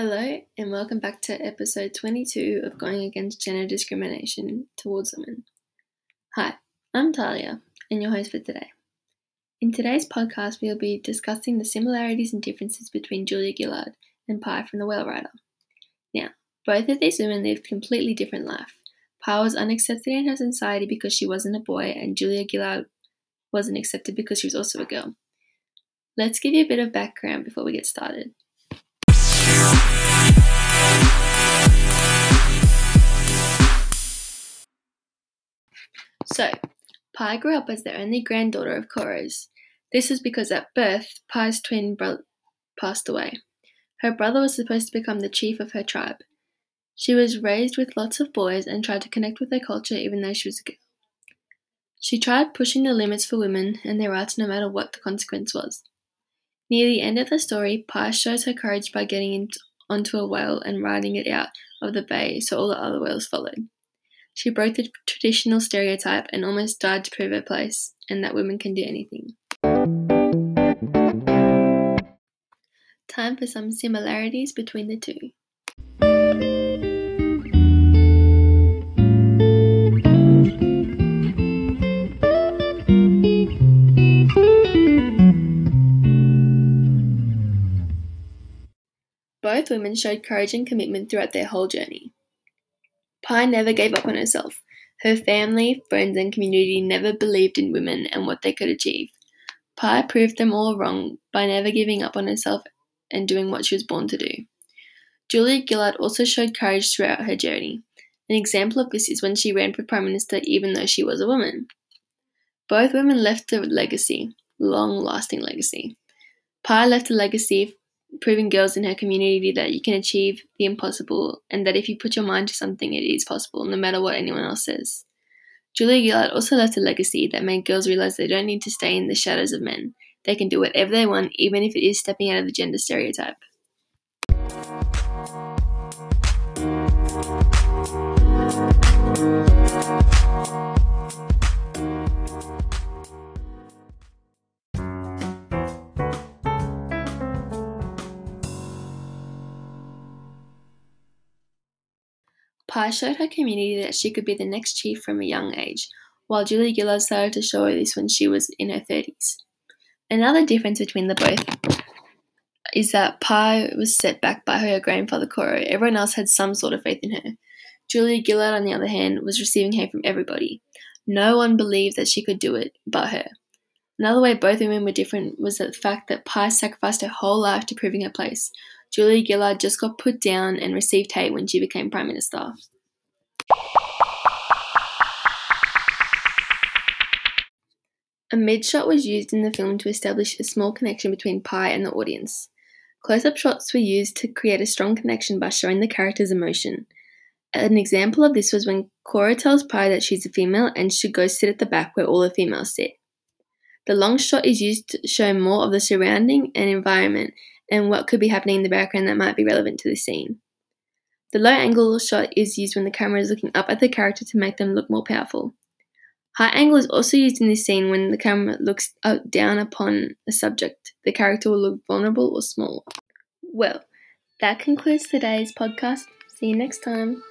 Hello, and welcome back to episode 22 of Going Against Gender Discrimination Towards Women. Hi, I'm Talia, and your host for today. In today's podcast, we'll be discussing the similarities and differences between Julia Gillard and Pai from The Whale Rider. Now, both of these women lived completely different life. Pai was unaccepted in her society because she wasn't a boy, and Julia Gillard wasn't accepted because she was also a girl. Let's give you a bit of background before we get started. So, Pai grew up as the only granddaughter of Koro's. This was because at birth, Pai's twin brother passed away. Her brother was supposed to become the chief of her tribe. She was raised with lots of boys and tried to connect with their culture even though she was a girl. She tried pushing the limits for women and their rights no matter what the consequence was. Near the end of the story, Pai shows her courage by getting onto a whale and riding it out of the bay so all the other whales followed. She broke the traditional stereotype and almost died to prove her place and that women can do anything. Time for some similarities between the two. Both women showed courage and commitment throughout their whole journey. Pai never gave up on herself. Her family, friends, and community never believed in women and what they could achieve. Pai proved them all wrong by never giving up on herself and doing what she was born to do. Julia Gillard also showed courage throughout her journey. An example of this is when she ran for Prime Minister even though she was a woman. Both women left a legacy, long lasting legacy. Pai left a legacy proving girls in her community that you can achieve the impossible and that if you put your mind to something, it is possible, no matter what anyone else says. Julia Gillard also left a legacy that made girls realize they don't need to stay in the shadows of men. They can do whatever they want, even if it is stepping out of the gender stereotype. Pai showed her community that she could be the next chief from a young age, while Julia Gillard started to show this when she was in her 30s. Another difference between the both is that Pai was set back by her grandfather Koro. Everyone else had some sort of faith in her. Julia Gillard, on the other hand, was receiving hate from everybody. No one believed that she could do it but her. Another way both women were different was the fact that Pai sacrificed her whole life to proving her place, Julia Gillard just got put down and received hate when she became Prime Minister. A mid shot was used in the film to establish a small connection between Pai and the audience. Close up shots were used to create a strong connection by showing the character's emotion. An example of this was when Koro tells Pai that she's a female and should go sit at the back where all the females sit. The long shot is used to show more of the surrounding and environment and what could be happening in the background that might be relevant to the scene. The low angle shot is used when the camera is looking up at the character to make them look more powerful. High angle is also used in this scene when the camera looks down upon a subject. The character will look vulnerable or small. Well, that concludes today's podcast. See you next time.